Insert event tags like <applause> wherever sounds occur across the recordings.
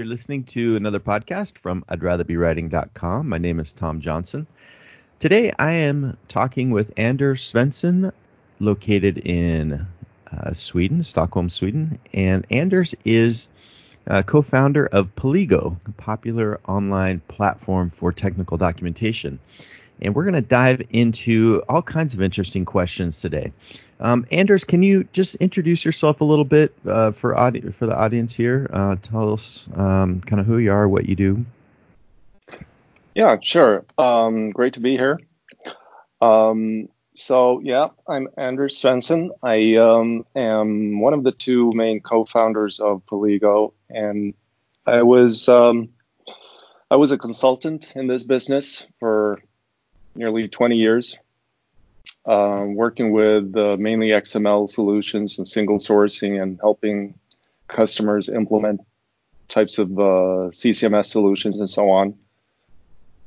You're listening to another podcast from I'd rather be writing.com. My name is Tom Johnson. Today I am talking with Anders Svensson, located in uh, Sweden, Stockholm, Sweden. And Anders is uh, co founder of Paligo, a popular online platform for technical documentation. And we're going to dive into all kinds of interesting questions today. Um, Anders, can you just introduce yourself a little bit uh, for audi- for the audience here? Uh, tell us um, kind of who you are, what you do. Yeah, sure. Um, great to be here. Um, so yeah, I'm Anders Svensson. I um, am one of the two main co-founders of Paligo, and I was um, I was a consultant in this business for nearly 20 years uh, working with uh, mainly XML solutions and single sourcing and helping customers implement types of uh, CCMS solutions and so on.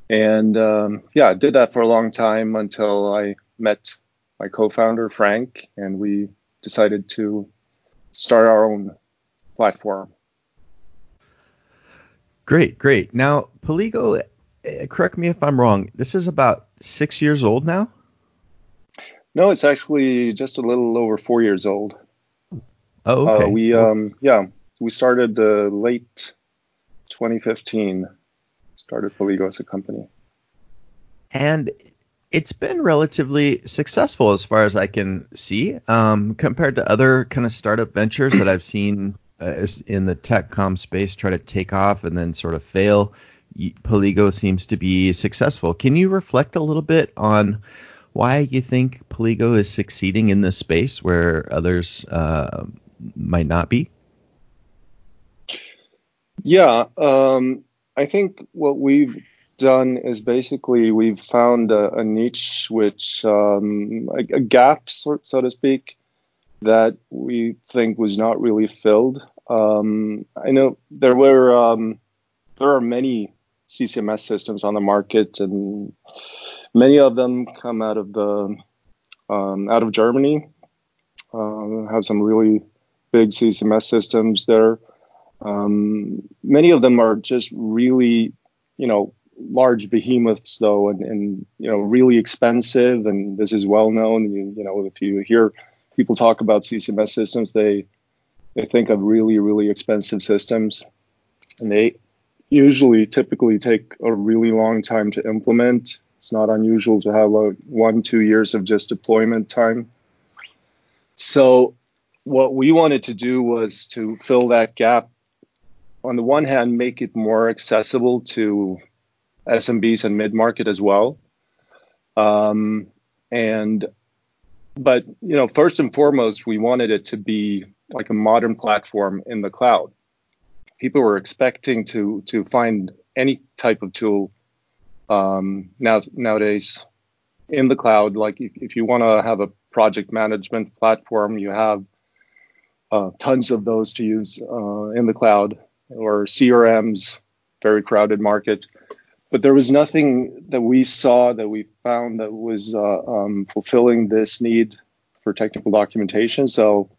And um, yeah, I did that for a long time until I met my co-founder Frank, and we decided to start our own platform. Great, great. Now, Paligo, eh, correct me if I'm wrong. This is about six years old now. No, it's actually just a little over four years old. Oh, okay. Uh, we um yeah we started uh, late 2015. Started Paligo as a company. And it's been relatively successful as far as I can see, um, compared to other kind of startup ventures that I've seen uh, in the tech com space try to take off and then sort of fail. Paligo seems to be successful. Can you reflect a little bit on why you think Paligo is succeeding in this space where others uh, might not be? Yeah, um, I think what we've done is basically we've found a, a niche, which um, a, a, gap, so, so, to speak, that we think was not really filled. Um, I know there were um, there are many CCMS systems on the market, and Many of them come out of the um, out of Germany. Uh, have some really big CCMS systems there. Um, many of them are just really, you know, large behemoths though, and, and you know, really expensive. And this is well known. You, you know, if you hear people talk about CCMS systems, they they think of really, really expensive systems, and they usually typically take a really long time to implement it's not unusual to have like one, two years of just deployment time. So what we wanted to do was to fill that gap. On the one hand, make it more accessible to SMBs and mid-market as well. Um, and but you know, first and foremost, we wanted it to be like a modern platform in the cloud. People were expecting to to find any type of tool um, now nowadays in the cloud. Like if, if you want to have a project management platform, you have uh, tons of those to use uh, in the cloud or CRMs, very crowded market. But there was nothing that we saw that we found that was uh, um, fulfilling this need for technical documentation. So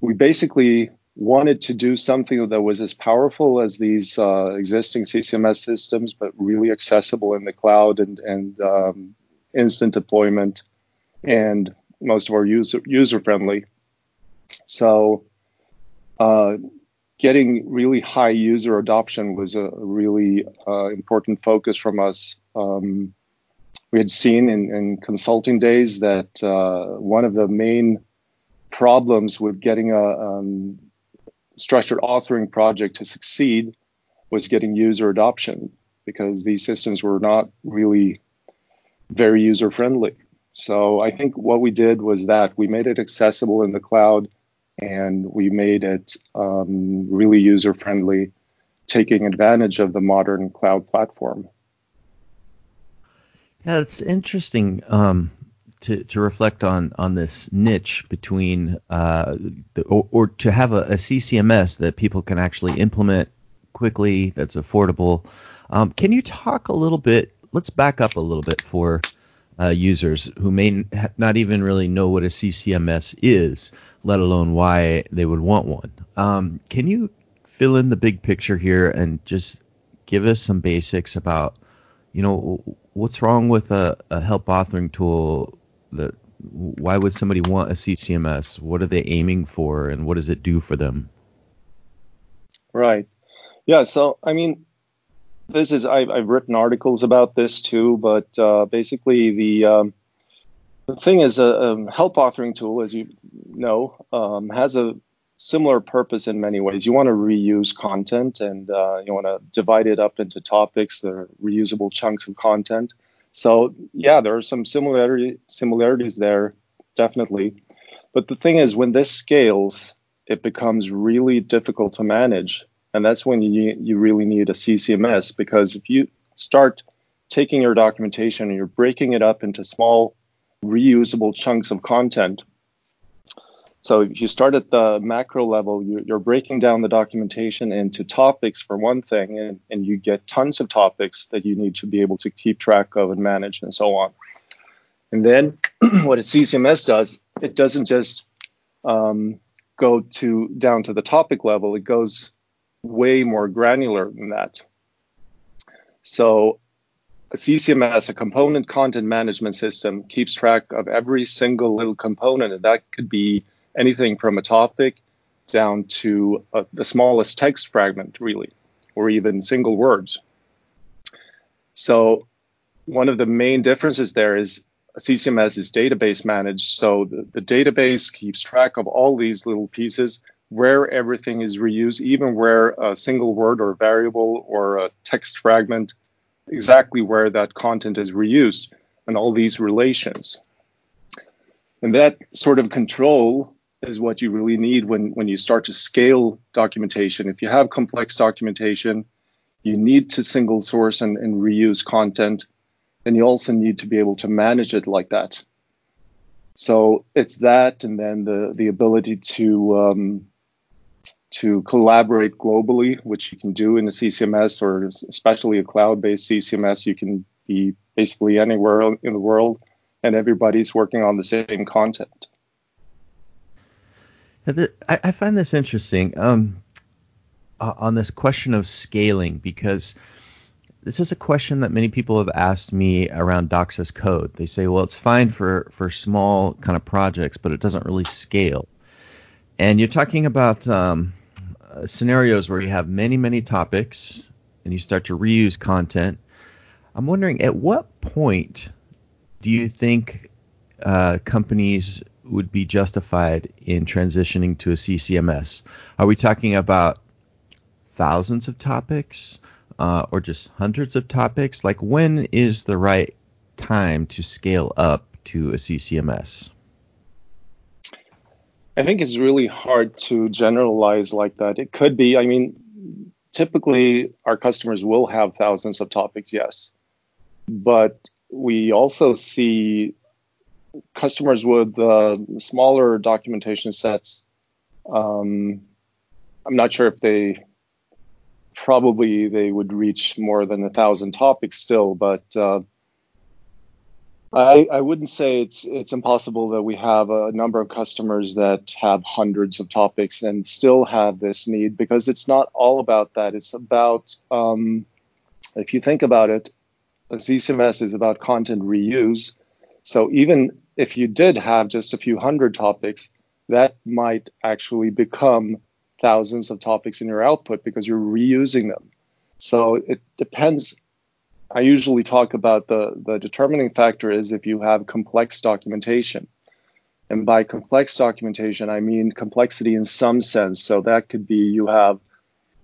we basically wanted to do something that was as powerful as these uh, existing CCMS systems, but really accessible in the cloud and, and um, instant deployment, and most of our user user friendly. So, uh, getting really high user adoption was a really uh, important focus from us. Um, we had seen in, in consulting days that uh, one of the main problems with getting a um, structured authoring project to succeed was getting user adoption because these systems were not really very user friendly. So I think what we did was that we made it accessible in the cloud and we made it um, really user friendly, taking advantage of the modern cloud platform. Yeah, it's interesting. Um, to, to reflect on on this niche between uh, the, or, or, to have a, a, CCMS that people can actually implement quickly that's affordable. Um, can you talk a little bit? Let's back up a little bit for uh, users who may not even really know what a CCMS is, let alone why they would want one. Um, can you fill in the big picture here and just give us some basics about, you know, what's wrong with a, a help authoring tool that why would somebody want a CCMS? What are they aiming for and what does it do for them? Right. Yeah. So, I mean, this is, I've, I've written articles about this too, but uh, basically the, um, the thing is a, a, help authoring tool, as you know, um, has a similar purpose in many ways. You want to reuse content and uh, you want to divide it up into topics that are reusable chunks of content. So yeah, there are some similarity, similarities there, definitely. But the thing is, when this scales, it becomes really difficult to manage, and that's when you you really need a CCMS because if you start taking your documentation and you're breaking it up into small reusable chunks of content. So if you start at the macro level, you're breaking down the documentation into topics for one thing, and, and you get tons of topics that you need to be able to keep track of and manage and so on. And then <clears throat> what a CCMS does, it doesn't just um, go to down to the topic level, it goes way more granular than that. So a CCMS, a component content management system, keeps track of every single little component, and that could be anything from a topic down to uh, the smallest text fragment, really, or even single words. So, one of the main differences there is CCMS is database managed. So, the, the database keeps track of all these little pieces where everything is reused, even where a single word or variable or a text fragment exactly where that content is reused and all these relations. And that sort of control is what you really need when, when you start to scale documentation. If you have complex documentation, you need to single source and, and reuse content, and you also need to be able to manage it like that. So it's that, and then the the ability to um, to collaborate globally, which you can do in a CCMS or especially a cloud-based CCMS. You can be basically anywhere in the world, and everybody's working on the same content. I find this interesting um, on this question of scaling because this is a question that many people have asked me around Docs as code. They say, well, it's fine for, for small kind of projects, but it doesn't really scale. And you're talking about um, scenarios where you have many, many topics and you start to reuse content. I'm wondering at what point do you think uh, companies would be justified in transitioning to a CCMS? Are we talking about thousands of topics uh, or just hundreds of topics? Like, when is the right time to scale up to a CCMS? I think it's really hard to generalize like that. It could be, I mean, typically our customers will have thousands of topics, yes. But we also see customers with uh, smaller documentation sets. Um, I'm not sure if they probably they would reach more than a thousand topics still, but uh, I, I wouldn't say it's it's impossible that we have a number of customers that have hundreds of topics and still have this need because it's not all about that. It's about um, if you think about it, a CCMS is about content reuse. So even if you did have just a few hundred topics, that might actually become thousands of topics in your output because you're reusing them. So it depends I usually talk about the, the determining factor is if you have complex documentation. And by complex documentation, I mean complexity in some sense. So that could be you have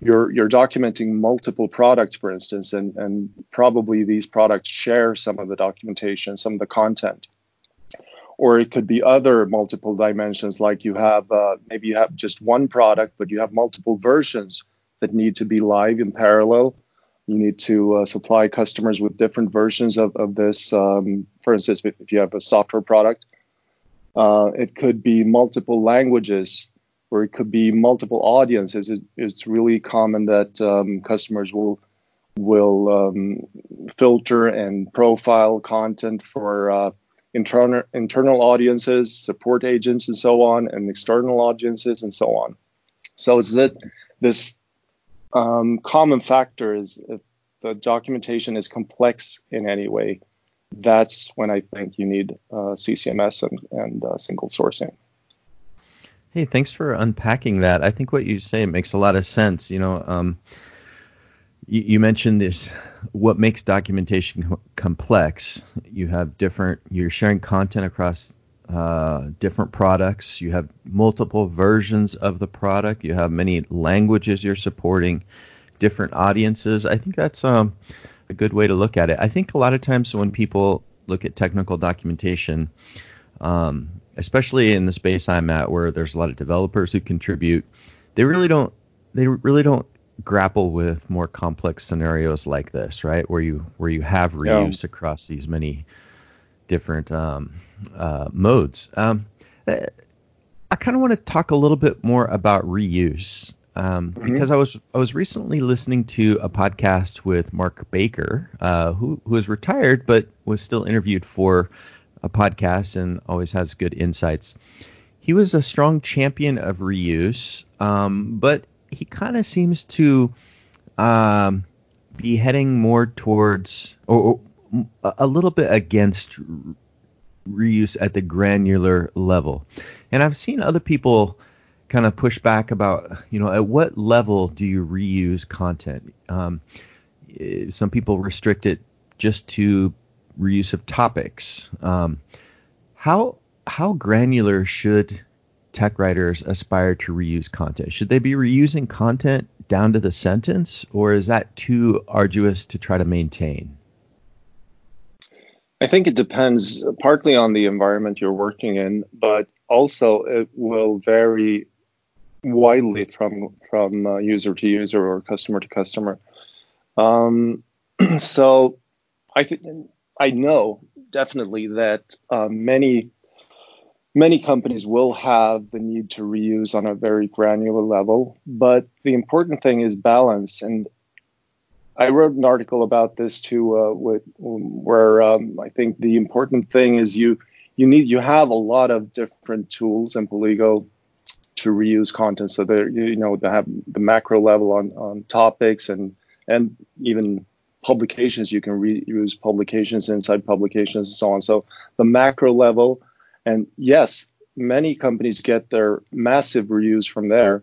you're you're documenting multiple products, for instance, and, and probably these products share some of the documentation, some of the content. Or it could be other multiple dimensions, like you have uh, maybe you have just one product, but you have multiple versions that need to be live in parallel you need to uh, supply customers with different versions of, of this. Um, for instance, if you have a software product, uh, it could be multiple languages or it could be multiple audiences. It, it's really common that um, customers will will um, filter and profile content for uh, internal internal audiences, support agents, and so on, and external audiences and so on. So it's that this um, common factor is if the documentation is complex in any way, that's when I think you need uh, CCMS and, and uh, single sourcing. Hey, thanks for unpacking that. I think what you say makes a lot of sense. You know, um, you, you, mentioned this, what makes documentation com- complex. You have different, you're sharing content across uh, different products. You have multiple versions of the product. You have many languages you're supporting, different audiences. I think that's um, a good way to look at it. I think a lot of times when people look at technical documentation, um, especially in the space I'm at, where there's a lot of developers who contribute, they really don't they really don't grapple with more complex scenarios like this, right? Where you where you have reuse yeah. across these many different um, uh, modes. Um, I kind of want to talk a little bit more about reuse um, mm-hmm. because I was I was recently listening to a podcast with Mark Baker, uh, who who is retired but was still interviewed for a podcast and always has good insights. He was a strong champion of reuse, um, but he kind of seems to um, be heading more towards or, or a little bit against reuse at the granular level. And I've seen other people kind of push back about, you know, at what level do you reuse content? Um, some people restrict it just to reuse of topics. Um, how how granular should tech writers aspire to reuse content? Should they be reusing content down to the sentence, or is that too arduous to try to maintain? I think it depends partly on the environment you're working in, but also it will vary widely from from uh, user to user or customer to customer. Um, <clears throat> so I think I know definitely that uh, many many companies will have the need to reuse on a very granular level, but the important thing is balance. And I wrote an article about this too, uh, with, where um, I think the important thing is you you need you have a lot of different tools in Paligo to reuse content. So there, you know, they have the macro level on on topics and and even publications. You can reuse publications inside publications and so on. So the macro level and yes, many companies get their massive reuse from there,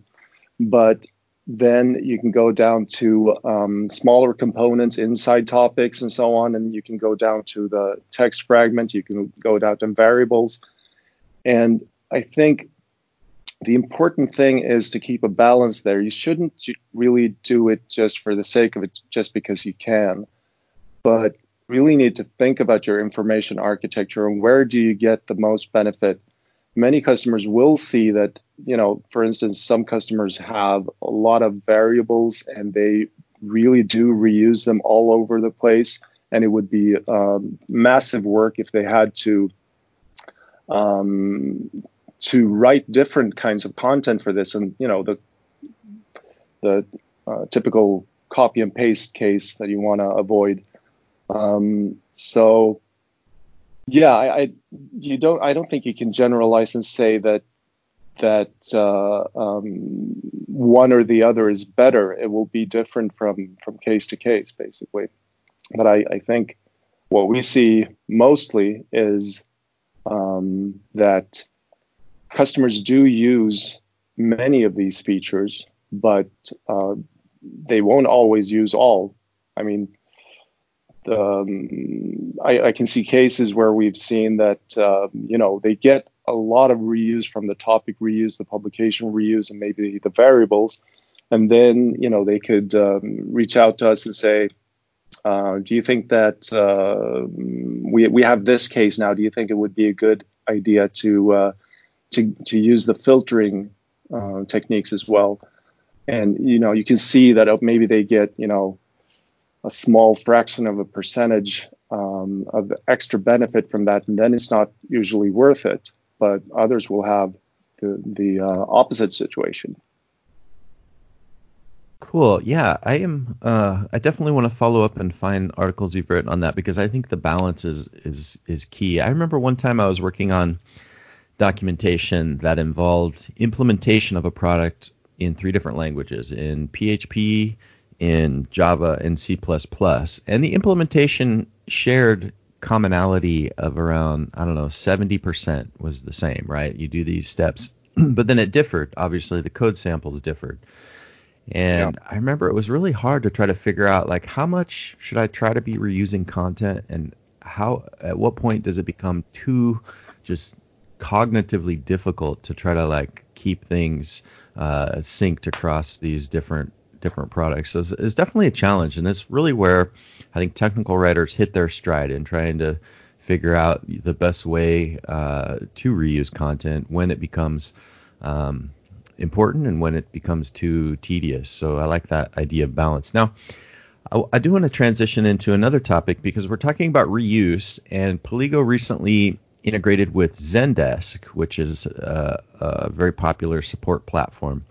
but then you can go down to um, smaller components inside topics and so on, and you can go down to the text fragment, you can go down to variables. And I think the important thing is to keep a balance there. You shouldn't really do it just for the sake of it, just because you can, but really need to think about your information architecture and where do you get the most benefit. Many customers will see that, you know, for instance, some customers have a lot of variables and they really do reuse them all over the place. And it would be um, massive work if they had to um, to write different kinds of content for this. And you know, the the uh, typical copy and paste case that you want to avoid um, so yeah, I, I, you don't I don't think you can generalize and say that that uh, um, one or the other is better. It will be different from from case to case, basically. But I, I think what we see mostly is um, that customers do use many of these features, but uh, they won't always use all. I mean, um, I, I, can see cases where we've seen that uh, you know they get a lot of reuse from the topic reuse, the publication reuse, and maybe the variables, and then you know they could um, reach out to us and say, uh, "Do you think that uh, we we have this case now? Do you think it would be a good idea to uh, to to use the filtering uh, techniques as well?" And you know you can see that uh, maybe they get you know a small fraction of a percentage um, of extra benefit from that, and then it's not usually worth it. But others will have the, the uh, opposite situation. Cool. Yeah, I am. Uh, I definitely want to follow up and find articles you've written on that because I think the balance is is is key. I remember one time I was working on documentation that involved implementation of a product in three different languages in PHP, in Java, and C++. And the implementation shared commonality of around, I don't know, 70% was the same, right? You do these steps, <clears throat> but then it differed. Obviously, the code samples differed. And yeah. I remember it was really hard to try to figure out like how much should I try to be reusing content and how at what point does it become too just cognitively difficult to try to like keep things uh, synced across these different different products. So it's, it's, definitely a challenge, and it's really where I think technical writers hit their stride in trying to figure out the best way uh, to reuse content when it becomes um, important and when it becomes too tedious. So I like that idea of balance. Now, I, I do want to transition into another topic because we're talking about reuse, and Paligo recently integrated with Zendesk, which is a, a very popular support platform.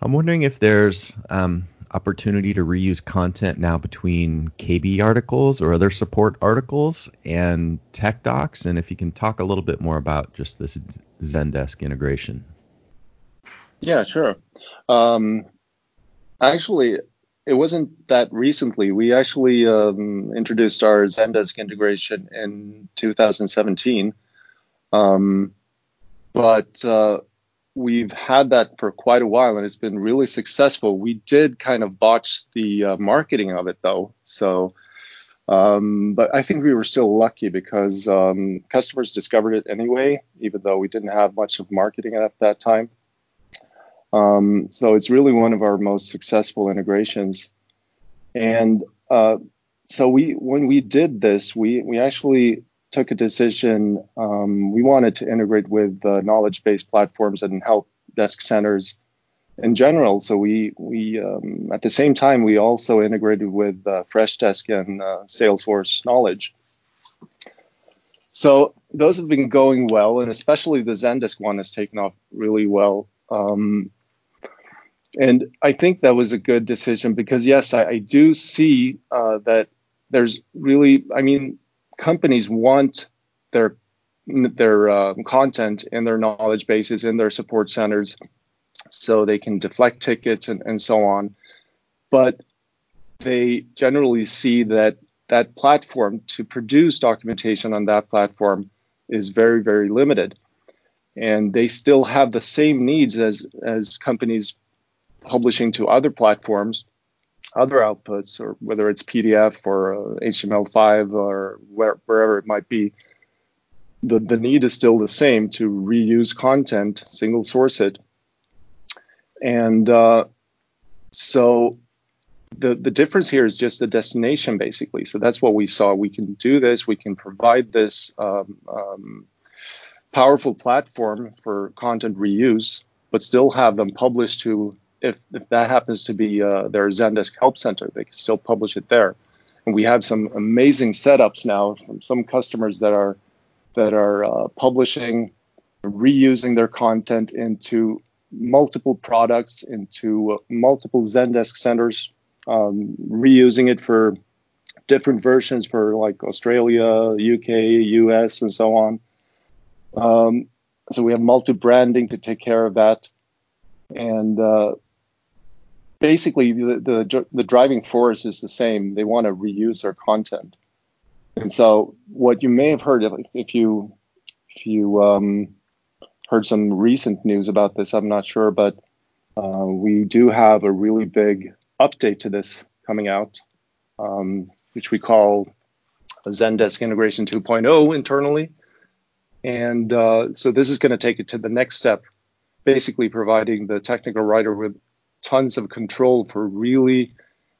I'm wondering if there's um, opportunity to reuse content now between KB articles or other support articles and tech docs, and if you can talk a little bit more about just this Zendesk integration. Yeah, sure. Um, actually, it wasn't that recently. We actually um, introduced our Zendesk integration in 2017. Um, but uh, we've had that for quite a while and it's been really successful. We did kind of botch the uh, marketing of it though. So, um, but I think we were still lucky because um, customers discovered it anyway, even though we didn't have much of marketing at that time. Um, so it's really one of our most successful integrations. And uh, so we, when we did this, we we actually took a decision. Um, we wanted to integrate with uh, knowledge-based platforms and help desk centers in general. So we we um, at the same time we also integrated with uh, Freshdesk and uh, Salesforce Knowledge. So those have been going well, and especially the Zendesk one has taken off really well. Um, and I think that was a good decision because yes, I, I do see uh, that there's really, I mean, companies want their their uh, content in their knowledge bases in their support centers so they can deflect tickets and, and so on. But they generally see that that platform to produce documentation on that platform is very very limited. And they still have the same needs as as companies publishing to other platforms other outputs, or whether it's PDF or uh, HTML5 or where, wherever it might be, the, the need is still the same to reuse content, single source it. And uh, so the, the difference here is just the destination, basically. So that's what we saw. We can do this, we can provide this um, um, powerful platform for content reuse, but still have them published to if, if that happens to be uh, their Zendesk Help Center, they can still publish it there. And we have some amazing setups now from some customers that are that are uh, publishing, reusing their content into multiple products, into multiple Zendesk centers, um, reusing it for different versions for like Australia, UK, US, and so on. Um, so we have multi-branding to take care of that, and uh, basically the, the, the driving force is the same. They want to reuse their content, and so what you may have heard if, if you if you um, heard some recent news about this, I'm not sure, but uh, we do have a really big update to this coming out, um, which we call Zendesk Integration 2.0 internally. And uh, so this is going to take it to the next step, basically providing the technical writer with tons of control for really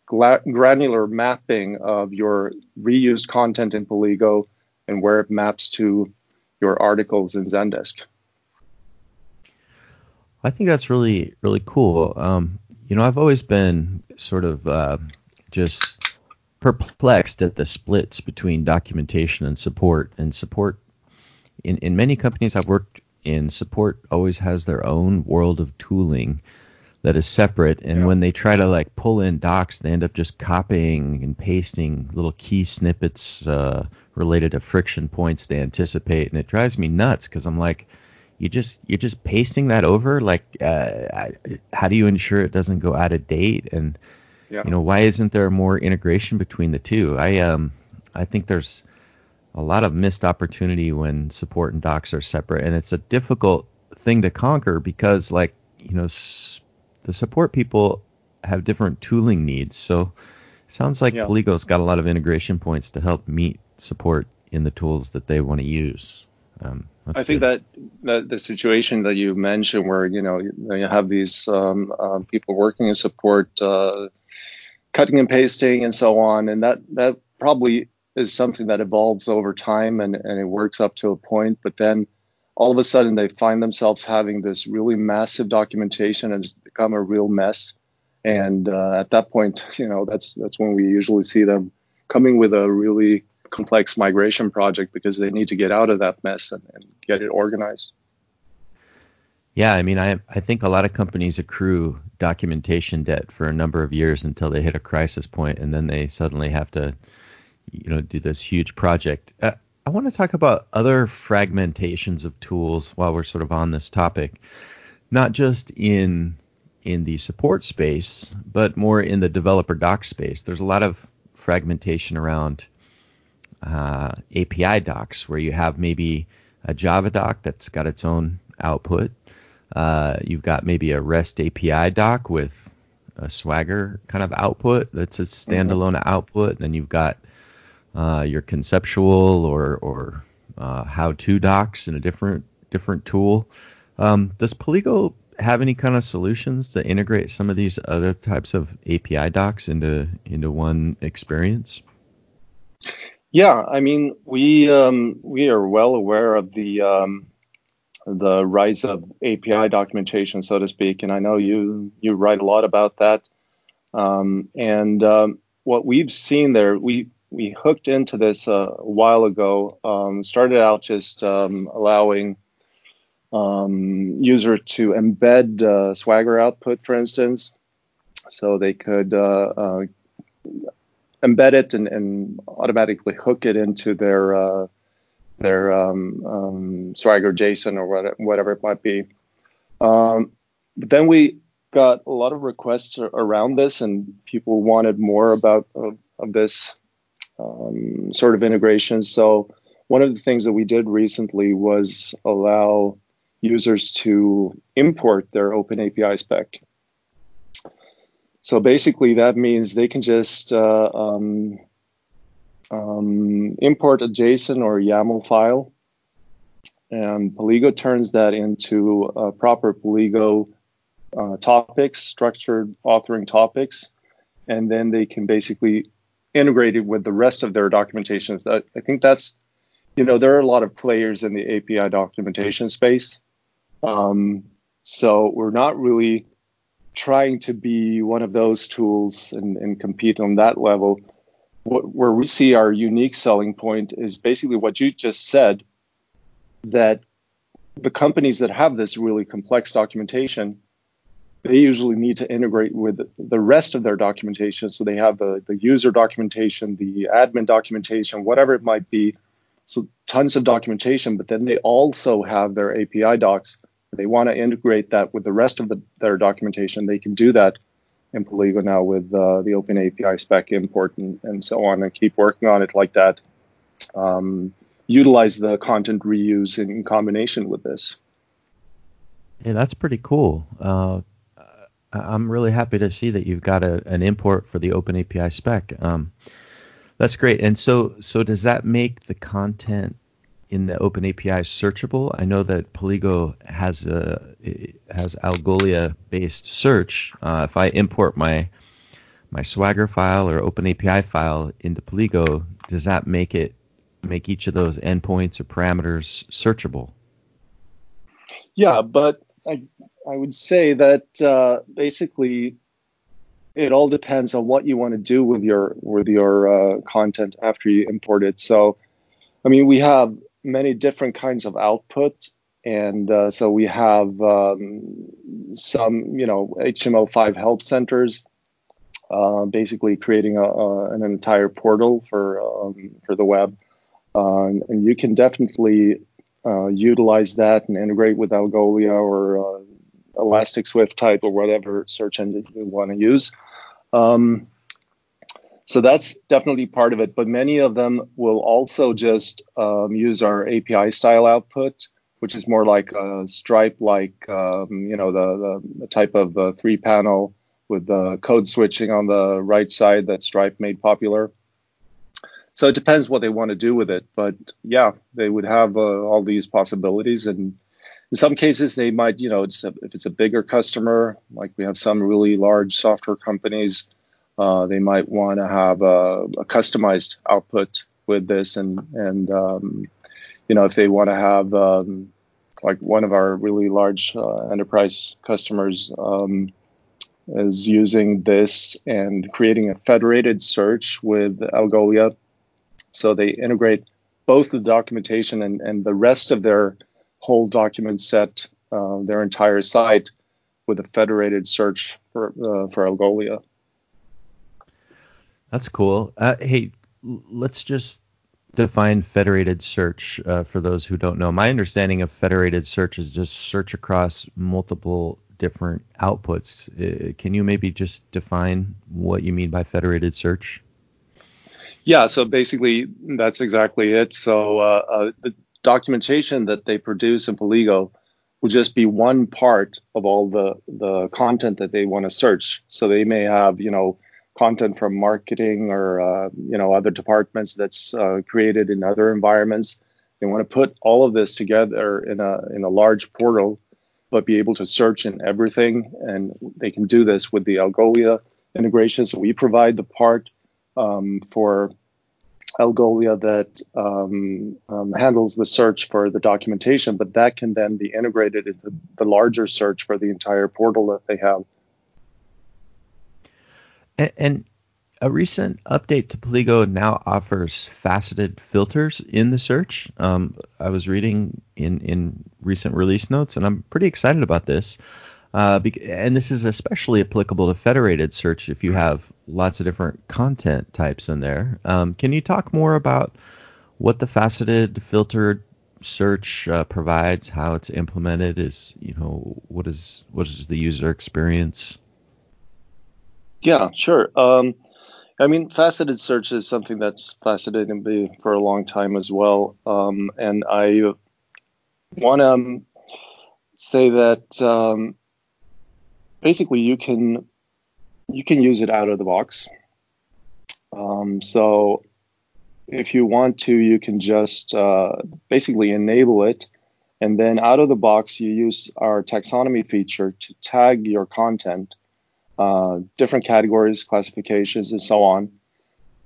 granular mapping of your reused content in Paligo and where it maps to your articles in Zendesk. I think that's really really cool. Um, you know, I've always been sort of uh, just perplexed at the splits between documentation and support. And support in in many companies I've worked in, support always has their own world of tooling that is separate. And yeah. when they try to like pull in docs, they end up just copying and pasting little key snippets uh, related to friction points they anticipate, and it drives me nuts because I'm like, you just you're just pasting that over. Like, uh, how do you ensure it doesn't go out of date? And yeah. you know, why isn't there more integration between the two? I um I think there's a lot of missed opportunity when support and docs are separate, and it's a difficult thing to conquer because like you know the support people have different tooling needs. So sounds like yeah. Paligo's got a lot of integration points to help meet support in the tools that they want to use. Um, I think that, that the situation that you mentioned, where you know you have these um, uh, people working in support, uh, cutting and pasting, and so on, and that that probably is something that evolves over time and, and it works up to a point, but then all of a sudden they find themselves having this really massive documentation and it's become a real mess. And uh, at that point, <laughs> you know, that's that's when we usually see them coming with a really complex migration project because they need to get out of that mess and, and get it organized. Yeah, I mean, I I think a lot of companies accrue documentation debt for a number of years until they hit a crisis point, and then they suddenly have to, you know, do this huge project. Uh, I want to talk about other fragmentations of tools while we're sort of on this topic, not just in in the support space, but more in the developer doc space. There's a lot of fragmentation around uh, API docs where you have maybe a Java doc that's got its own output. Uh, you've got maybe a REST API doc with a Swagger kind of output that's a standalone mm-hmm. output. Then you've got uh, your conceptual or, or uh, how-to docs in a different different tool. Um, does Paligo have any kind of solutions to integrate some of these other types of API docs into into one experience? Yeah, I mean, we um, we are well aware of the um, the rise of API documentation, so to speak, and I know you you write a lot about that. Um, and um, what we've seen there, we we hooked into this uh, a while ago. Um, started out just um, allowing user to embed uh, Swagger output, for instance, so they could uh, uh embed it and, and automatically hook it into their uh, their um, um, Swagger JSON or whatever it might be. Um, but then we got a lot of requests around this, and people wanted more about of this um, sort of integration. So one of the things that we did recently was allow users to import their Open API spec. So basically, that means they can just uh, um, um, import a JSON or a YAML file, and Paligo turns that into a proper Paligo uh, topics, structured authoring topics, and then they can basically integrate it with the rest of their documentations. That I think that's, you know, there are a lot of players in the API documentation space, um, so we're not really trying to be one of those tools and, and compete on that level. What, where we see our unique selling point is basically what you just said that the companies that have this really complex documentation they usually need to integrate with the rest of their documentation so they have the, the user documentation the admin documentation whatever it might be so tons of documentation but then they also have their api docs they want to integrate that with the rest of the, their documentation, they can do that in Paligo now with uh, the Open API spec import and, and, so on, and keep working on it like that. Um, utilize the content reuse in combination with this. Yeah, that's pretty cool. Uh, I'm really happy to see that you've got a, an import for the Open API spec. Um, that's great. And so, so does that make the content in the Open API searchable. I know that Paligo has a has Algolia based search. Uh, if I import my my Swagger file or Open API file into Paligo, does that make it make each of those endpoints or parameters searchable? Yeah, but I I would say that uh, basically it all depends on what you want to do with your with your uh, content after you import it. So, I mean, we have many different kinds of output. And uh, so we have um, some, you know, HTML5 help centers, uh, basically creating a, a, an entire portal for um, for the web. Uh, and you can definitely uh, utilize that and integrate with Algolia or uh, Elastic Swiftype or whatever search engine you want to use. Um, so that's definitely part of it. But many of them will also just um, use our API style output, which is more like a Stripe, like um, you know the, the, type of uh, three panel with the code switching on the right side that Stripe made popular. So it depends what they want to do with it, but yeah, they would have uh, all these possibilities, and in some cases they might, you know, it's a, if it's a bigger customer, like we have some really large software companies uh, they might want to have a, a, customized output with this, and and um, you know if they want to have um, like one of our really large uh, enterprise customers um, is using this and creating a federated search with Algolia, so they integrate both the documentation and, and the rest of their whole document set, uh, their entire site, with a federated search for uh, for Algolia. That's cool. Uh, hey, let's just define federated search uh, for those who don't know. My understanding of federated search is just search across multiple different outputs. Uh, can you maybe just define what you mean by federated search? Yeah, so basically that's exactly it. So uh, uh, the documentation that they produce in Paligo will just be one part of all the the content that they want to search. So they may have, you know, content from marketing or uh, you know other departments that's uh, created in other environments. They want to put all of this together in a in a large portal, but be able to search in everything. And they can do this with the Algolia integration. So we provide the part um, for Algolia that um, um, handles the search for the documentation, but that can then be integrated into the larger search for the entire portal that they have. And, and a recent update to Paligo now offers faceted filters in the search. Um, I was reading in, in recent release notes, and I'm pretty excited about this. Uh, and this is especially applicable to federated search if you have lots of different content types in there. Um, can you talk more about what the faceted filtered search uh, provides, how it's implemented? Is you know what is what is the user experience? Yeah, sure. Um, I mean, faceted search is something that's fascinated me for a long time as well. Um, and I want to say that um, basically you can you can use it out of the box. Um, so if you want to, you can just uh, basically enable it. And then out of the box, you use our taxonomy feature to tag your content uh, different categories, classifications, and so on.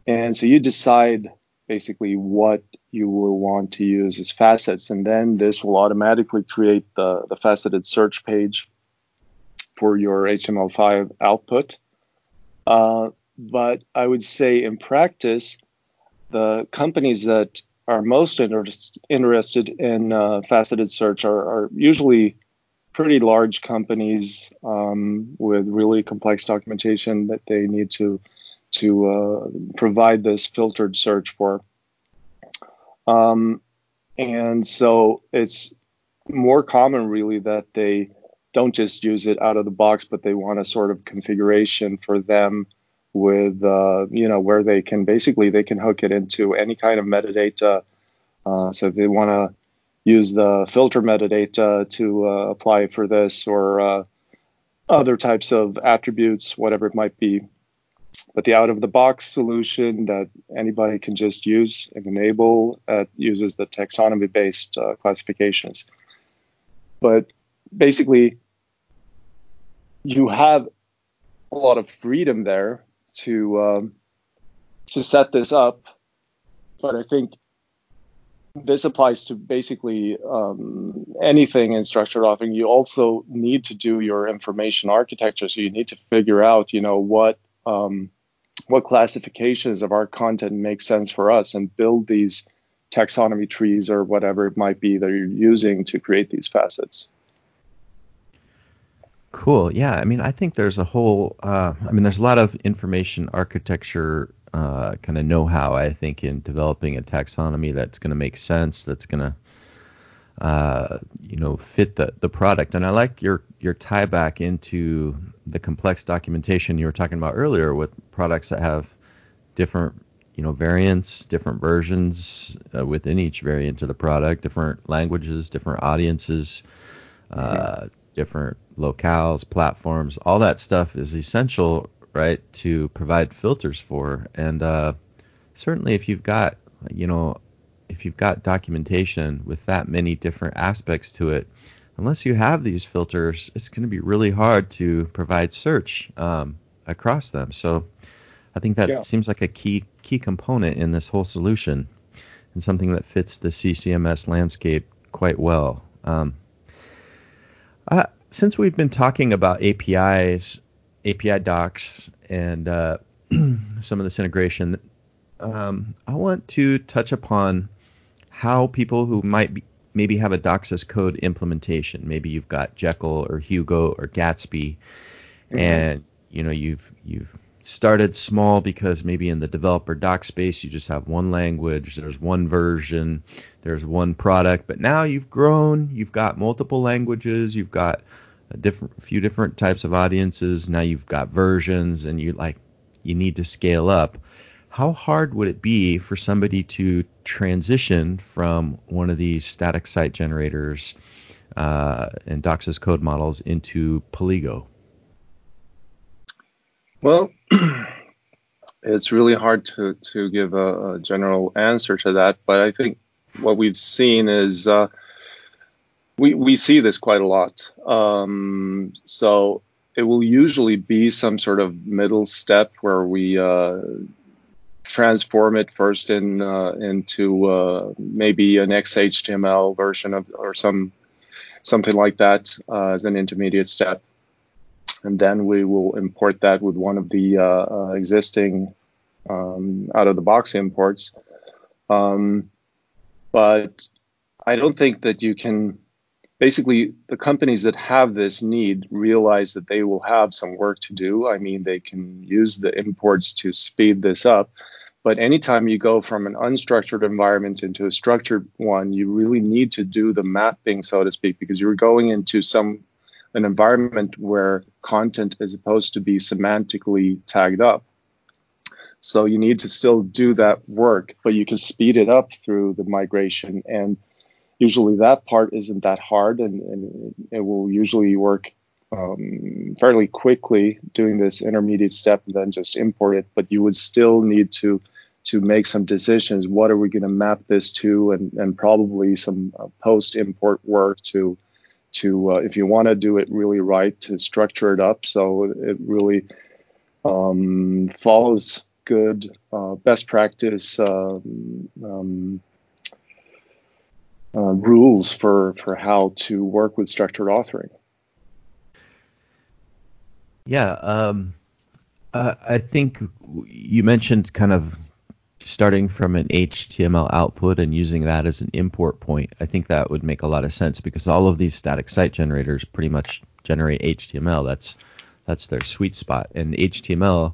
And so you decide basically what you will want to use as facets, and then this will automatically create the, the faceted search page for your HTML5 output. Uh, but I would say in practice, the companies that are most inter- interested in uh, faceted search are, are usually pretty large companies um, with really complex documentation that they need to to uh, provide this filtered search for. Um, and so it's more common really that they don't just use it out of the box, but they want a sort of configuration for them with, uh, you know, where they can basically they can hook it into any kind of metadata. Uh, so if they want to use the filter metadata to uh, apply for this or uh, other types of attributes, whatever it might be. But the out of the box solution that anybody can just use and enable uh, uses the taxonomy based uh, classifications. But basically, you have a lot of freedom there to um, to set this up. But I think this applies to basically um, anything in structured authoring. You also need to do your information architecture, so you need to figure out, you know, what um, what classifications of our content make sense for us, and build these taxonomy trees or whatever it might be that you're using to create these facets. Cool. Yeah. I mean, I think there's a whole. Uh, I mean, there's a lot of information architecture uh, kind of know-how, I think, in developing a taxonomy that's going to make sense, that's going to uh, you know, fit the, the product. And I like your your tie back into the complex documentation you were talking about earlier with products that have different you know variants, different versions uh, within each variant of the product, different languages, different audiences, uh, mm-hmm. Different locales, platforms. All that stuff is essential, right, to provide filters for. And uh, certainly, if you've got you know if you've got documentation with that many different aspects to it, unless you have these filters, it's going to be really hard to provide search um, across them. So I think that yeah. seems like a key key component in this whole solution and something that fits the CCMS landscape quite well. Um, uh, since we've been talking about APIs, API docs, and uh, <clears throat> some of this integration, um, I want to touch upon how people who might be, maybe have a docs as code implementation, maybe you've got Jekyll or Hugo or Gatsby, mm-hmm. and you know you've you've started small because maybe in the developer doc space you just have one language, there's one version, there's one product, but now you've grown, you've got multiple languages, you've got a different few different types of audiences, now you've got versions and you like you need to scale up how hard would it be for somebody to transition from one of these static site generators uh, and Docs as code models into Paligo? Well, <clears throat> it's really hard to, to give a, a, general answer to that, but I think what we've seen is uh, we, we see this quite a lot. Um, so it will usually be some sort of middle step where we uh, transform it first in uh, into uh, maybe an XHTML version of or some something like that uh, as an intermediate step, and then we will import that with one of the uh, uh, existing um, out of the box imports. Um, but I don't think that you can. Basically, the companies that have this need realize that they will have some work to do. I mean, they can use the imports to speed this up but anytime you go from an unstructured environment into a structured one, you really need to do the mapping, so to speak, because you're going into some an environment where content is supposed to be semantically tagged up. So you need to still do that work, but you can speed it up through the migration. And usually that part isn't that hard and, and it will usually work um, fairly quickly doing this intermediate step and then just import it. But you would still need to to make some decisions. What are we going to map this to, and, and probably some uh, post import work to to uh, if you want to do it really right to structure it up so it really um, follows good uh, best practice um, um, uh, rules for for how to work with structured authoring. Yeah, um, I think you mentioned kind of starting from an HTML output and using that as an import point, I think that would make a lot of sense because all of these static site generators pretty much generate HTML. That's that's their sweet spot, and HTML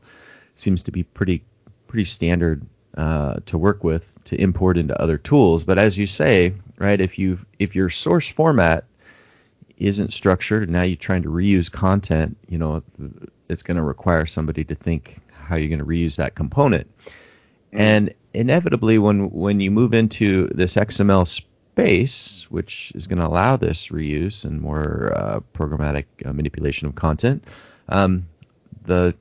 seems to be pretty pretty standard uh, to work with to import into other tools. But as you say, right, if you if your source format isn't structured, and now you're trying to reuse content, you know, it's going to require somebody to think how you're going to reuse that component. And inevitably, when when you move into this XML space, which is going to allow this reuse and more uh, programmatic uh, manipulation of content, um, the,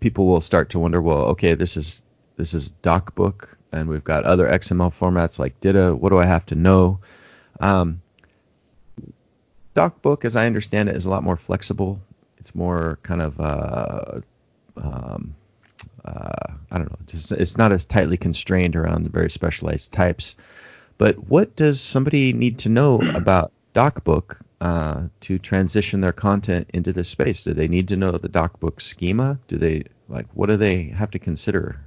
people will start to wonder, well, okay, this is this is DocBook, and we've got other XML formats like DITA. What do I have to know? Um, DocBook, as I understand it, is a lot more flexible. It's more kind of uh, um, uh, I don't know, just, it's not as tightly constrained around the very specialized types. But what does somebody need to know <clears throat> about DocBook uh, to transition their content into this space? Do they need to know the DocBook schema? Do they like what do they have to consider?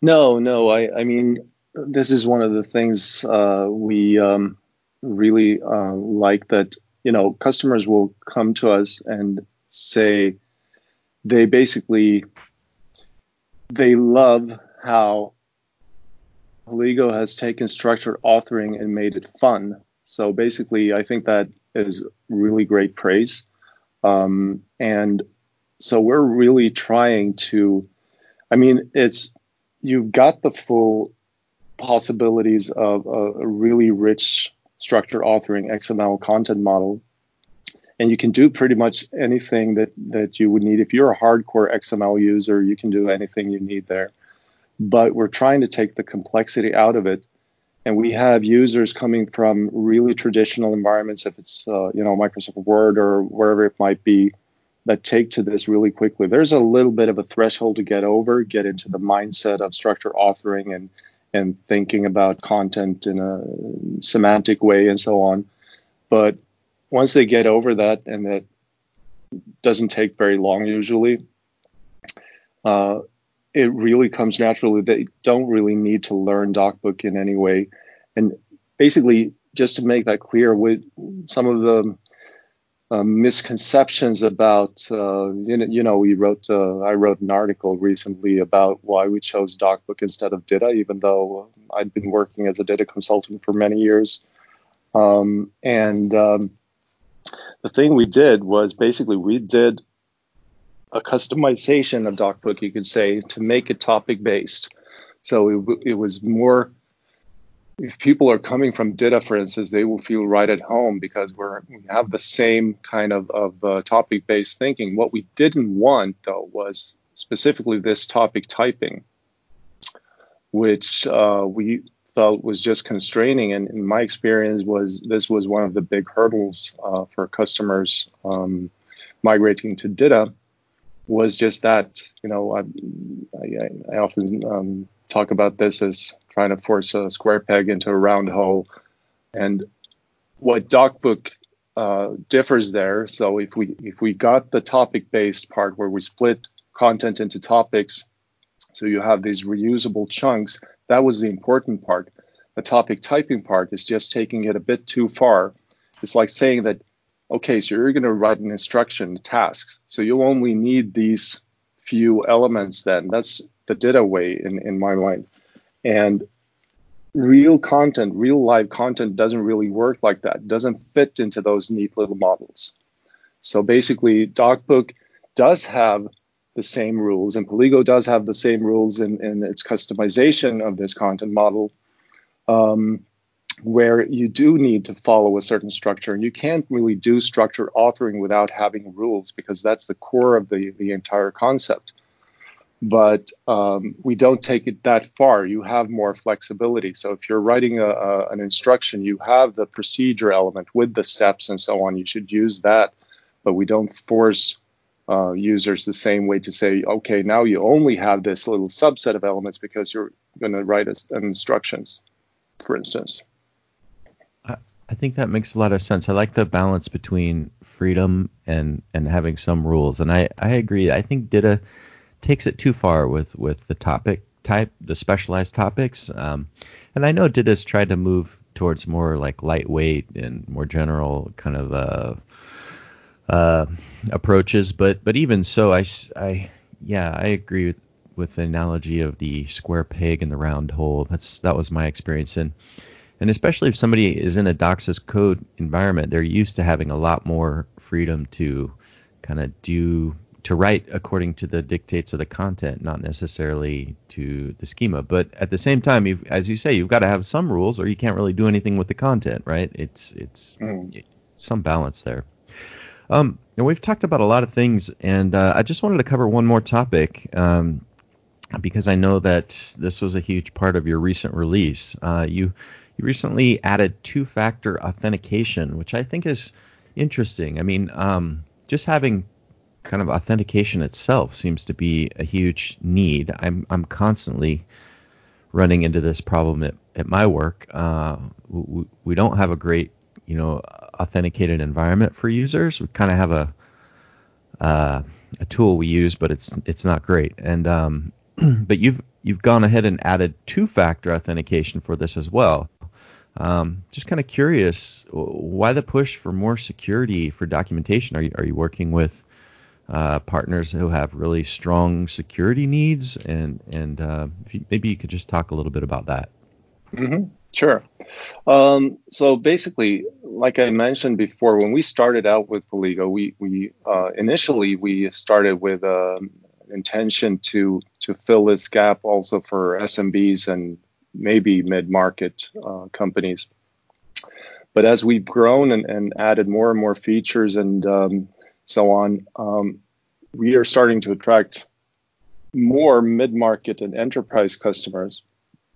No, no. I, I mean, this is one of the things uh, we um, really uh, like that you know customers will come to us and say they basically they love how Paligo has taken structured authoring and made it fun. So basically, I think that is really great praise. Um, and so we're really trying to, I mean, it's, you've got the full possibilities of a, a really rich structured authoring XML content model. And you can do pretty much anything that, that you would need. If you're a hardcore XML user, you can do anything you need there. But we're trying to take the complexity out of it. And we have users coming from really traditional environments, if it's uh, you know Microsoft Word or wherever it might be, that take to this really quickly. There's a little bit of a threshold to get over, get into the mindset of structured authoring and and thinking about content in a semantic way and so on. But once they get over that, and it doesn't take very long usually, uh, it really comes naturally. They don't really need to learn DocBook in any way. And basically, just to make that clear, with some of the uh, misconceptions about uh, you, know, you know we wrote uh, I wrote an article recently about why we chose DocBook instead of DITA, even though I'd been working as a DITA consultant for many years. Um, and um, the thing we did was basically we did a customization of DocBook, you could say, to make it topic based. So it, it was more if people are coming from DITA, for instance, they will feel right at home because we're we have the same kind of, of uh, topic-based thinking. What we didn't want though was specifically this topic typing, which uh, we felt was just constraining. And in my experience, was this was one of the big hurdles uh, for customers um, migrating to DITA. Was just that you know I, I, I often um, talk about this as trying to force a square peg into a round hole. And what DocBook uh, differs there. So if we if we got the topic based part where we split content into topics, so you have these reusable chunks, that was the important part. The topic typing part is just taking it a bit too far. It's like saying that, okay, so you're going to write an instruction, tasks, so you only need these few elements. Then that's the DITA way in in my mind. And real content, real live content doesn't really work like that, doesn't fit into those neat little models. So basically, DocBook does have the same rules, and Paligo does have the same rules in, in its customization of this content model, um, where you do need to follow a certain structure. And you can't really do structured authoring without having rules because that's the core of the, the entire concept but um, we don't take it that far. You have more flexibility. So if you're writing a, a, an instruction, you have the procedure element with the steps and so on. You should use that, but we don't force uh, users the same way to say, okay, now you only have this little subset of elements because you're going to write a, an instructions, for instance. I think that makes a lot of sense. I like the balance between freedom and and having some rules, and I I agree. I think DITA takes it too far with with the topic type, the specialized topics. Um, and I know DITA's tried to move towards more like lightweight and more general kind of uh, uh, approaches, but but even so, I, I yeah I agree with, with the analogy of the square peg in the round hole. That's that was my experience and and especially if somebody is in a Docs as code environment, they're used to having a lot more freedom to kind of do to write according to the dictates of the content, not necessarily to the schema. But at the same time, as you say, you've got to have some rules, or you can't really do anything with the content, right? It's it's mm. some balance there. Um, and we've talked about a lot of things, and uh, I just wanted to cover one more topic um, because I know that this was a huge part of your recent release. Uh, you you recently added two-factor authentication, which I think is interesting. I mean, um, just having kind of authentication itself seems to be a huge need. I'm I'm constantly running into this problem at, at my work. Uh, we, we don't have a great you know authenticated environment for users. We kind of have a uh, a tool we use, but it's it's not great. And um, <clears throat> but you've you've gone ahead and added two-factor authentication for this as well. Um, just kind of curious, why the push for more security for documentation? Are you are you working with uh, partners who have really strong security needs, and and uh, you, maybe you could just talk a little bit about that. Mm-hmm. Sure. Um, so basically, like I mentioned before, when we started out with Paligo, we we uh, initially we started with uh, intention to to fill this gap also for SMBs and maybe mid-market uh, companies. But as we've grown and, and, added more and more features and um, so on, um, we are starting to attract more mid-market and enterprise customers.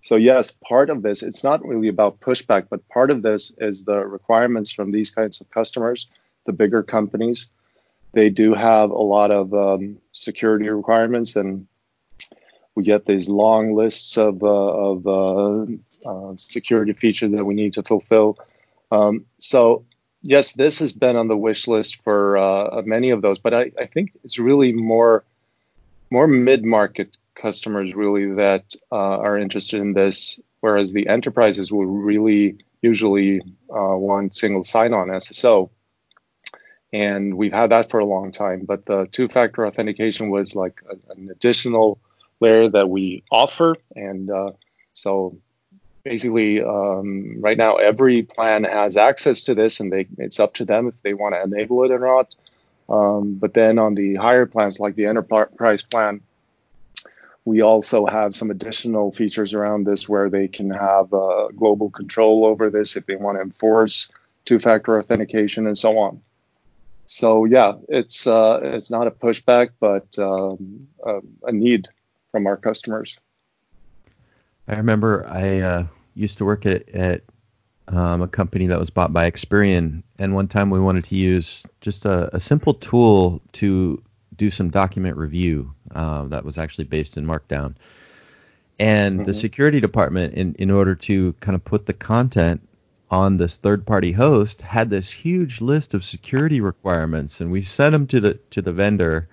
So yes, part of this, it's not really about pushback, but part of this is the requirements from these kinds of customers, the bigger companies. They do have a lot of um, security requirements, and we get these long lists of, uh, of uh, uh, security features that we need to fulfill. Um, so yes, this has been on the wish list for uh, many of those, but I, I, think it's really more more mid-market customers really that uh, are interested in this, whereas the enterprises will really usually uh, want single sign-on SSO. And we've had that for a long time, but the two-factor authentication was like a, an additional layer that we offer, and uh, so basically um, right now every plan has access to this and they it's up to them if they want to enable it or not um, but then on the higher plans like the enterprise plan we also have some additional features around this where they can have uh, global control over this if they want to enforce two-factor authentication and so on. So yeah it's uh, it's not a pushback but um, a, a need from our customers. I remember I uh, used to work at, at um, a company that was bought by Experian, and one time we wanted to use just a, a simple tool to do some document review uh, that was actually based in Markdown. And mm-hmm. the security department, in, in order to kind of put the content on this third party host, had this huge list of security requirements, and we sent them to the to the vendor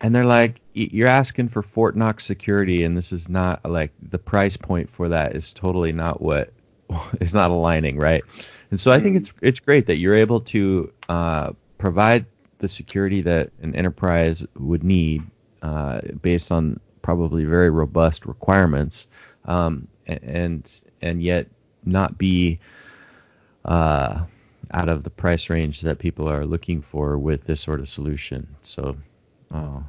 and they're like you're asking for Fort Knox security and this is not like the price point for that is totally not what <laughs> is not aligning right and so I think hmm. it's it's great that you're able to uh, provide the security that an enterprise would need uh, based on probably very robust requirements um, and and yet not be uh, out of the price range that people are looking for with this sort of solution so Oh.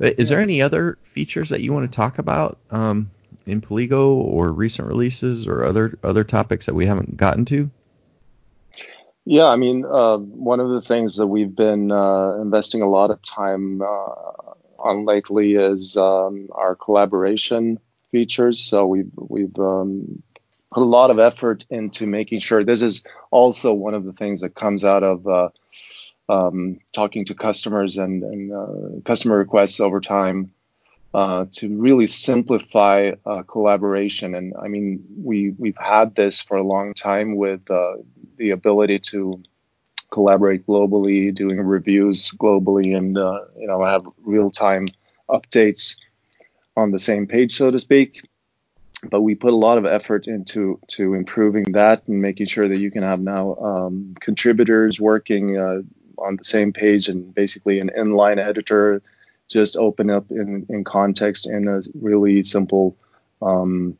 Is there any other features that you want to talk about um, in Paligo or recent releases or other other topics that we haven't gotten to? Yeah, I mean, uh, one of the things that we've been uh, investing a lot of time uh, on lately is um, our collaboration features. So we've we've um, put a lot of effort into making sure this is also one of the things that comes out of uh, um, talking to customers and, and uh, customer requests over time uh, to really simplify uh, collaboration. And I mean, we we've had this for a long time with uh, the ability to collaborate globally, doing reviews globally, and uh, you know have real time updates on the same page, so to speak. But we put a lot of effort into to improving that and making sure that you can have now um, contributors working uh, on the same page and basically an inline editor just open up in, in context in a really simple um,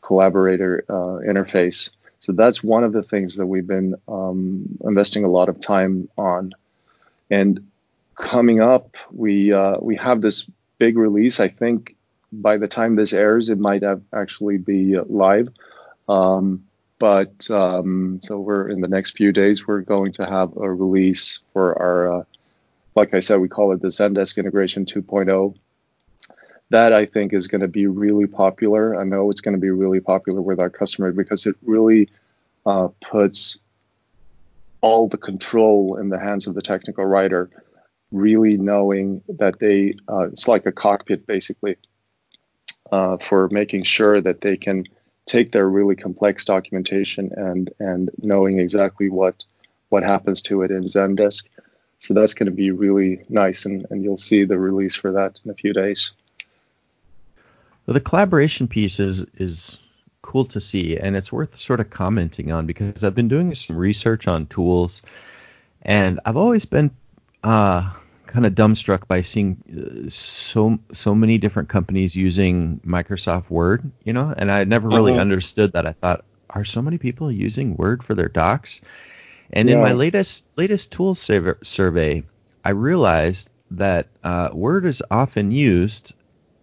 collaborator uh, interface. So that's one of the things that we've been um, investing a lot of time on. And coming up, we uh, we have this big release. I think by the time this airs, it might have actually be live. Um, but um, so we're in the next few days, we're going to have a release for our, uh, like I said, we call it the Zendesk Integration 2.0. That I think is going to be really popular. I know it's going to be really popular with our customers because it really uh, puts all the control in the hands of the technical writer, really knowing that they, uh, it's like a cockpit basically, uh, for making sure that they can take their really complex documentation and and knowing exactly what what happens to it in Zendesk. So that's going to be really nice, and, and you'll see the release for that in a few days. Well, the collaboration piece is is cool to see, and it's worth sort of commenting on because I've been doing some research on tools, and I've always been uh, kind of dumbstruck by seeing uh, so so many different companies using Microsoft Word, you know, and I never really mm-hmm. understood that. I thought, are so many people using Word for their docs? And yeah. in my latest latest tool survey, I realized that uh, Word is often used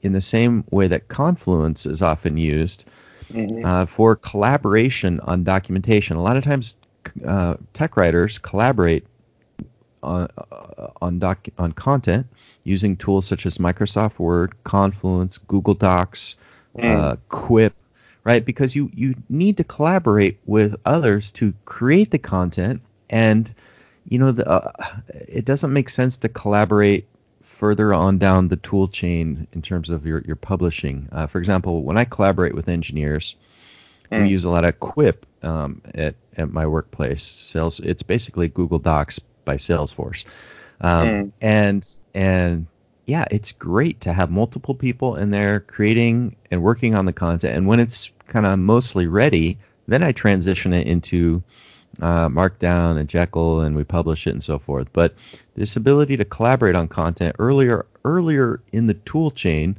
in the same way that Confluence is often used mm-hmm. uh, for collaboration on documentation. A lot of times, uh, tech writers collaborate on uh, on doc on content using tools such as Microsoft Word, Confluence, Google Docs, mm. uh, Quip, right? Because you you need to collaborate with others to create the content, and you know the, uh, it doesn't make sense to collaborate further on down the tool chain in terms of your your publishing. Uh, for example, when I collaborate with engineers, mm. we use a lot of Quip um, at at my workplace. Sales, it's basically Google Docs by Salesforce. Um, mm. And and yeah, it's great to have multiple people in there creating and working on the content. And when it's kind of mostly ready, then I transition it into uh, Markdown and Jekyll, and we publish it and so forth. But this ability to collaborate on content earlier earlier in the tool chain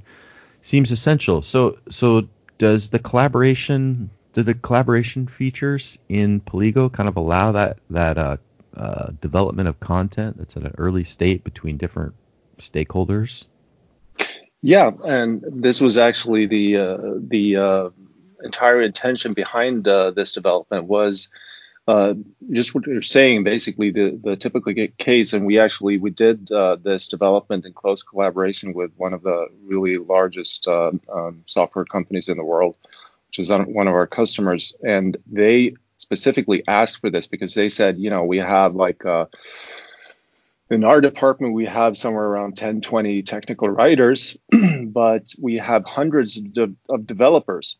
seems essential. So so does the collaboration do the collaboration features in Paligo kind of allow that that uh, uh, development of content that's at an early state between different stakeholders? Yeah, and this was actually the uh, the uh, entire intention behind uh, this development was uh, just what you're saying, basically the the typical case, and we actually we did uh, this development in close collaboration with one of the really largest um, software companies in the world, which is one of our customers, and they specifically asked for this because they said, you know, we have like uh, in our department we have somewhere around 10, 20 technical writers, <clears throat> but we have hundreds of, de- of developers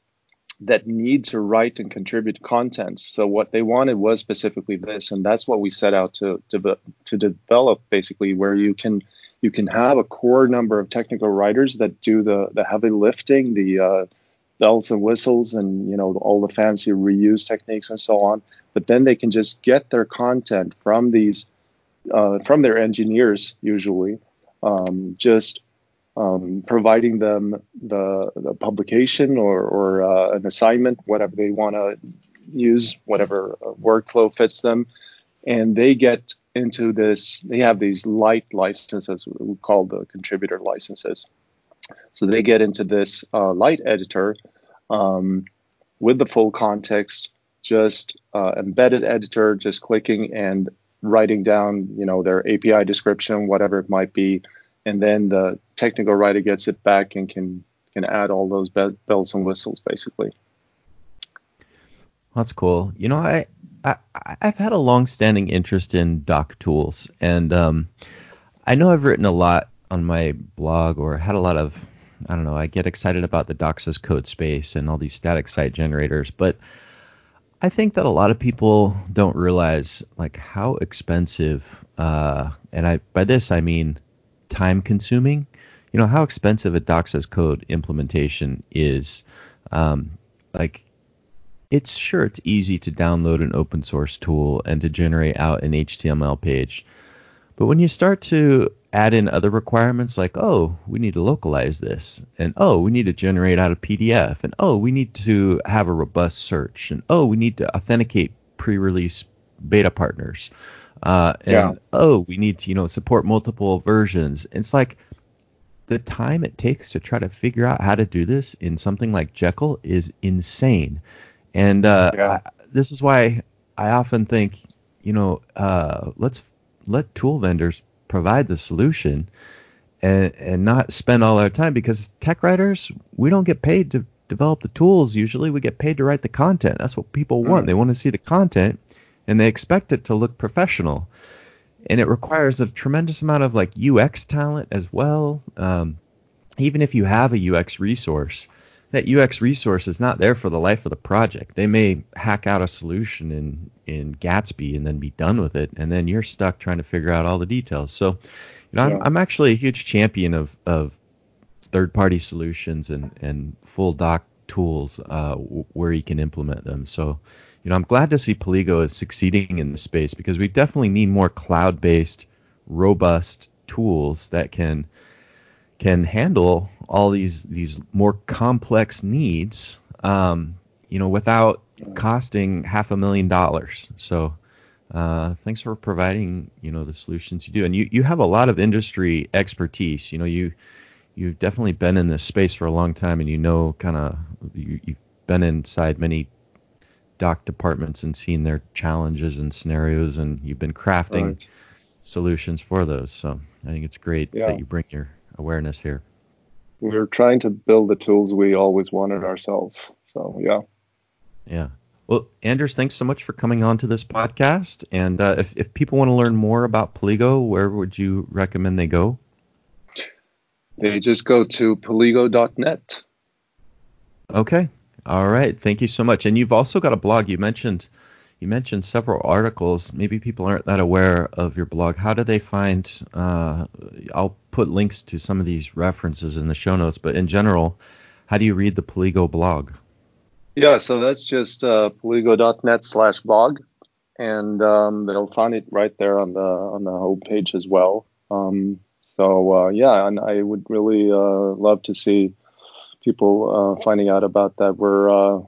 that need to write and contribute content. So what they wanted was specifically this, and that's what we set out to to, to develop basically, where you can you can have a core number of technical writers that do the the heavy lifting, the uh, bells and whistles and you know all the fancy reuse techniques and so on but then they can just get their content from these uh, from their engineers usually um, just um, providing them the, the publication or, or uh, an assignment whatever they want to use whatever uh, workflow fits them. And they get into this they have these light licenses we call the contributor licenses. So they get into this uh, light editor um, with the full context, just uh, embedded editor, just clicking and writing down, you know, their API description, whatever it might be, and then the technical writer gets it back and can can add all those bells and whistles, basically. That's cool. You know, I, I I've had a long-standing interest in doc tools, and um, I know I've written a lot on my blog or had a lot of I don't know, I get excited about the Docs as code space and all these static site generators, but I think that a lot of people don't realize like how expensive, uh, and I by this I mean time consuming. You know how expensive a Docs as code implementation is. Um, like it's sure it's easy to download an open source tool and to generate out an HTML page, but when you start to add in other requirements like, oh, we need to localize this, and oh, we need to generate out a PDF, and oh, we need to have a robust search, and oh, we need to authenticate pre-release beta partners, uh, and yeah. oh, we need to you know support multiple versions. It's like the time it takes to try to figure out how to do this in something like Jekyll is insane, and uh, yeah. I, this is why I often think, you know, uh, let's let tool vendors provide the solution and and not spend all our time because tech writers we don't get paid to develop the tools. Usually we get paid to write the content. That's what people want. They want to see the content and they expect it to look professional. And it requires a tremendous amount of like ux talent as well. Um, even if you have a ux resource that UX resource is not there for the life of the project. They may hack out a solution in in Gatsby and then be done with it, and then you're stuck trying to figure out all the details. So, you know, yeah. I'm, I'm actually a huge champion of of third party solutions and and full doc tools uh, w- where you can implement them. So, you know, I'm glad to see Paligo is succeeding in the space because we definitely need more cloud based, robust tools that can can handle all these these more complex needs, um, you know, without costing half a million dollars. So uh, thanks for providing you know the solutions you do, and you you have a lot of industry expertise. You know you you've definitely been in this space for a long time, and you know kind of you, you've been inside many doc departments and seen their challenges and scenarios, and you've been crafting right. solutions for those. So I think it's great yeah. that you bring your awareness here. We're trying to build the tools we always wanted ourselves. So yeah. Yeah. Well, Anders, thanks so much for coming on to this podcast. And uh, if, if people want to learn more about Paligo, where would you recommend they go? They just go to paligo.net. Okay. All right. Thank you so much. And you've also got a blog. You mentioned you mentioned several articles. Maybe people aren't that aware of your blog. How do they find? Uh, I'll put links to some of these references in the show notes. But in general, how do you read the Paligo blog? Yeah, so that's just uh, paligo.net slash blog, and um, they'll find it right there on the on the home page as well. Um, so uh, yeah, and I would really uh, love to see people uh, finding out about that. We're uh,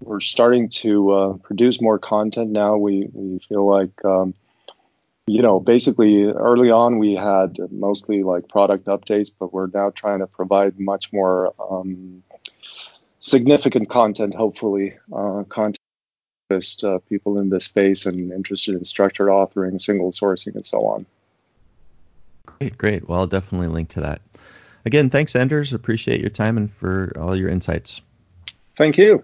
we're starting to uh, produce more content now. We we feel like um, you know basically early on we had mostly like product updates, but we're now trying to provide much more um, significant content, hopefully, uh, content uh, people in this space and interested in structured authoring, single sourcing, and so on. Great, great. Well, I'll definitely link to that. Again, thanks, Anders. Appreciate your time and for all your insights. Thank you.